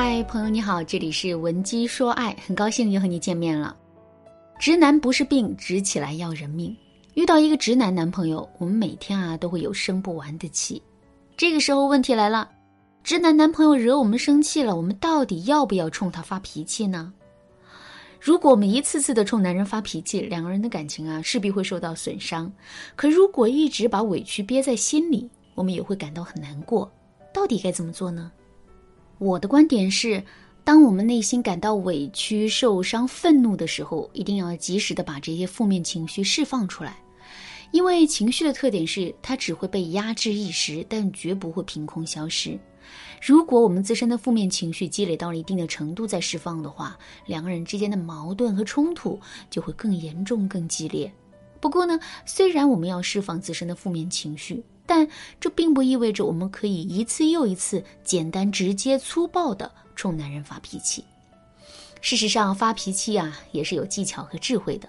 嗨，朋友你好，这里是文姬说爱，很高兴又和你见面了。直男不是病，直起来要人命。遇到一个直男男朋友，我们每天啊都会有生不完的气。这个时候问题来了，直男男朋友惹我们生气了，我们到底要不要冲他发脾气呢？如果我们一次次的冲男人发脾气，两个人的感情啊势必会受到损伤。可如果一直把委屈憋在心里，我们也会感到很难过。到底该怎么做呢？我的观点是，当我们内心感到委屈、受伤、愤怒的时候，一定要及时的把这些负面情绪释放出来。因为情绪的特点是，它只会被压制一时，但绝不会凭空消失。如果我们自身的负面情绪积累到了一定的程度再释放的话，两个人之间的矛盾和冲突就会更严重、更激烈。不过呢，虽然我们要释放自身的负面情绪，但这并不意味着我们可以一次又一次简单、直接、粗暴地冲男人发脾气。事实上，发脾气啊也是有技巧和智慧的。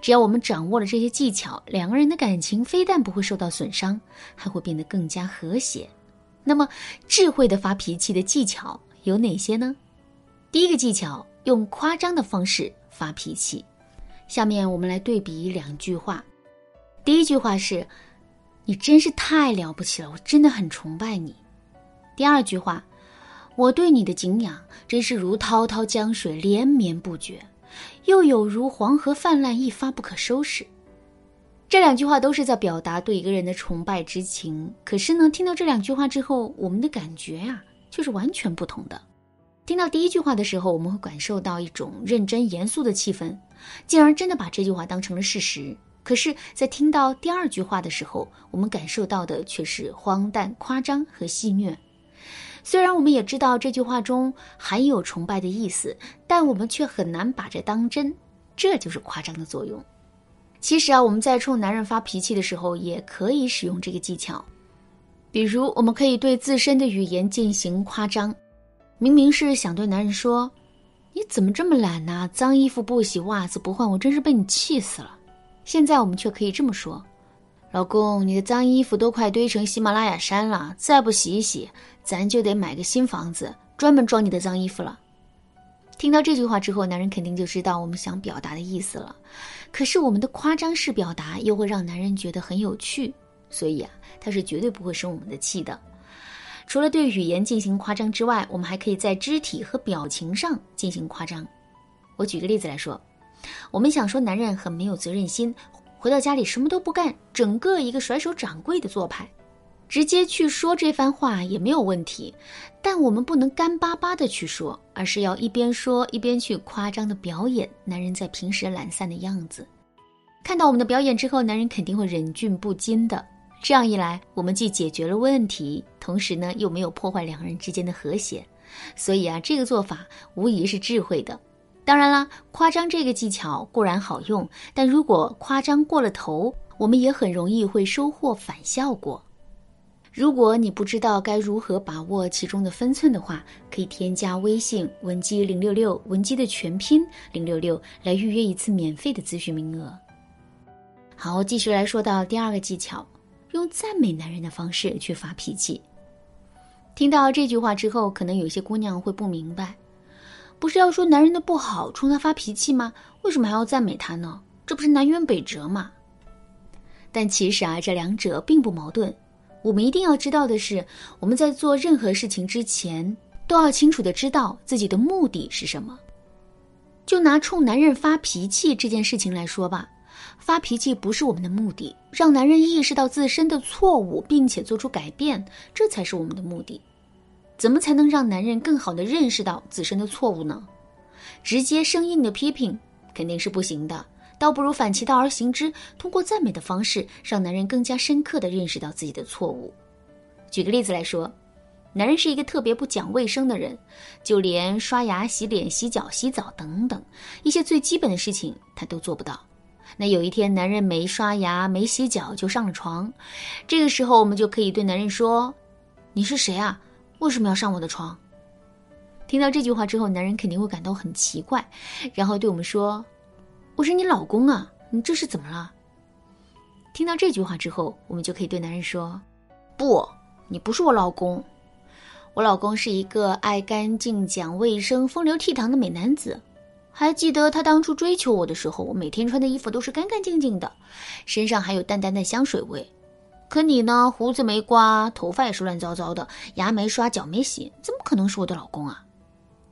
只要我们掌握了这些技巧，两个人的感情非但不会受到损伤，还会变得更加和谐。那么，智慧的发脾气的技巧有哪些呢？第一个技巧，用夸张的方式发脾气。下面我们来对比两句话。第一句话是：“你真是太了不起了，我真的很崇拜你。”第二句话。我对你的敬仰真是如滔滔江水连绵不绝，又有如黄河泛滥一发不可收拾。这两句话都是在表达对一个人的崇拜之情。可是呢，听到这两句话之后，我们的感觉呀却是完全不同的。听到第一句话的时候，我们会感受到一种认真严肃的气氛，进而真的把这句话当成了事实。可是，在听到第二句话的时候，我们感受到的却是荒诞、夸张和戏谑。虽然我们也知道这句话中含有崇拜的意思，但我们却很难把这当真，这就是夸张的作用。其实啊，我们在冲男人发脾气的时候，也可以使用这个技巧。比如，我们可以对自身的语言进行夸张，明明是想对男人说：“你怎么这么懒呢？脏衣服不洗，袜子不换，我真是被你气死了。”现在我们却可以这么说。老公，你的脏衣服都快堆成喜马拉雅山了，再不洗一洗，咱就得买个新房子，专门装你的脏衣服了。听到这句话之后，男人肯定就知道我们想表达的意思了。可是我们的夸张式表达又会让男人觉得很有趣，所以啊，他是绝对不会生我们的气的。除了对语言进行夸张之外，我们还可以在肢体和表情上进行夸张。我举个例子来说，我们想说男人很没有责任心。回到家里什么都不干，整个一个甩手掌柜的做派，直接去说这番话也没有问题，但我们不能干巴巴的去说，而是要一边说一边去夸张的表演男人在平时懒散的样子。看到我们的表演之后，男人肯定会忍俊不禁的。这样一来，我们既解决了问题，同时呢又没有破坏两人之间的和谐，所以啊，这个做法无疑是智慧的。当然啦，夸张这个技巧固然好用，但如果夸张过了头，我们也很容易会收获反效果。如果你不知道该如何把握其中的分寸的话，可以添加微信文姬零六六，文姬的全拼零六六，来预约一次免费的咨询名额。好，继续来说到第二个技巧，用赞美男人的方式去发脾气。听到这句话之后，可能有些姑娘会不明白。不是要说男人的不好，冲他发脾气吗？为什么还要赞美他呢？这不是南辕北辙吗？但其实啊，这两者并不矛盾。我们一定要知道的是，我们在做任何事情之前，都要清楚的知道自己的目的是什么。就拿冲男人发脾气这件事情来说吧，发脾气不是我们的目的，让男人意识到自身的错误，并且做出改变，这才是我们的目的。怎么才能让男人更好的认识到自身的错误呢？直接生硬的批评肯定是不行的，倒不如反其道而行之，通过赞美的方式，让男人更加深刻的认识到自己的错误。举个例子来说，男人是一个特别不讲卫生的人，就连刷牙、洗脸、洗脚、洗澡等等一些最基本的事情他都做不到。那有一天，男人没刷牙、没洗脚就上了床，这个时候我们就可以对男人说：“你是谁啊？”为什么要上我的床？听到这句话之后，男人肯定会感到很奇怪，然后对我们说：“我是你老公啊，你这是怎么了？”听到这句话之后，我们就可以对男人说：“不，你不是我老公，我老公是一个爱干净、讲卫生、风流倜傥的美男子。还记得他当初追求我的时候，我每天穿的衣服都是干干净净的，身上还有淡淡的香水味。可你呢，胡子没刮，头发也是乱糟糟的，牙没刷，脚没洗，怎么可能是我的老公啊？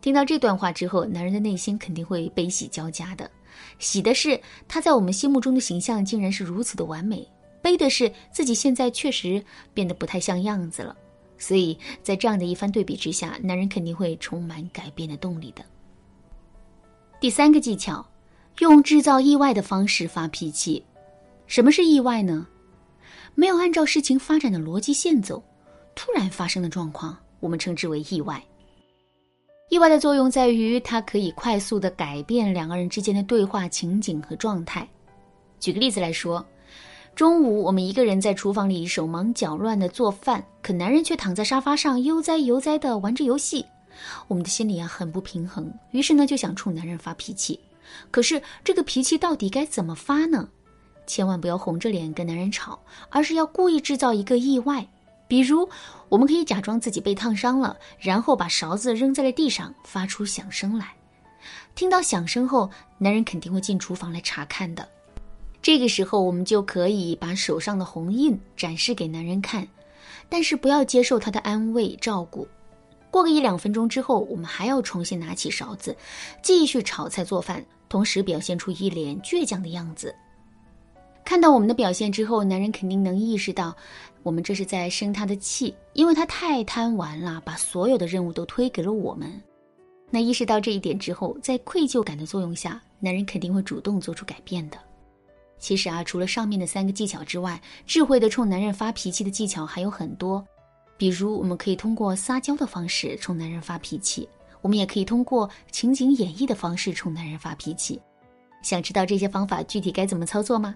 听到这段话之后，男人的内心肯定会悲喜交加的。喜的是他在我们心目中的形象竟然是如此的完美，悲的是自己现在确实变得不太像样子了。所以在这样的一番对比之下，男人肯定会充满改变的动力的。第三个技巧，用制造意外的方式发脾气。什么是意外呢？没有按照事情发展的逻辑线走，突然发生的状况，我们称之为意外。意外的作用在于，它可以快速的改变两个人之间的对话情景和状态。举个例子来说，中午我们一个人在厨房里手忙脚乱的做饭，可男人却躺在沙发上悠哉悠哉的玩着游戏，我们的心里啊很不平衡，于是呢就想冲男人发脾气。可是这个脾气到底该怎么发呢？千万不要红着脸跟男人吵，而是要故意制造一个意外。比如，我们可以假装自己被烫伤了，然后把勺子扔在了地上，发出响声来。听到响声后，男人肯定会进厨房来查看的。这个时候，我们就可以把手上的红印展示给男人看，但是不要接受他的安慰照顾。过个一两分钟之后，我们还要重新拿起勺子，继续炒菜做饭，同时表现出一脸倔强的样子。看到我们的表现之后，男人肯定能意识到，我们这是在生他的气，因为他太贪玩了，把所有的任务都推给了我们。那意识到这一点之后，在愧疚感的作用下，男人肯定会主动做出改变的。其实啊，除了上面的三个技巧之外，智慧的冲男人发脾气的技巧还有很多，比如我们可以通过撒娇的方式冲男人发脾气，我们也可以通过情景演绎的方式冲男人发脾气。想知道这些方法具体该怎么操作吗？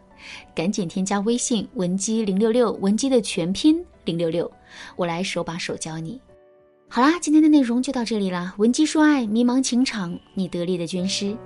赶紧添加微信文姬零六六，文姬的全拼零六六，我来手把手教你。好啦，今天的内容就到这里啦，文姬说爱，迷茫情场，你得力的军师。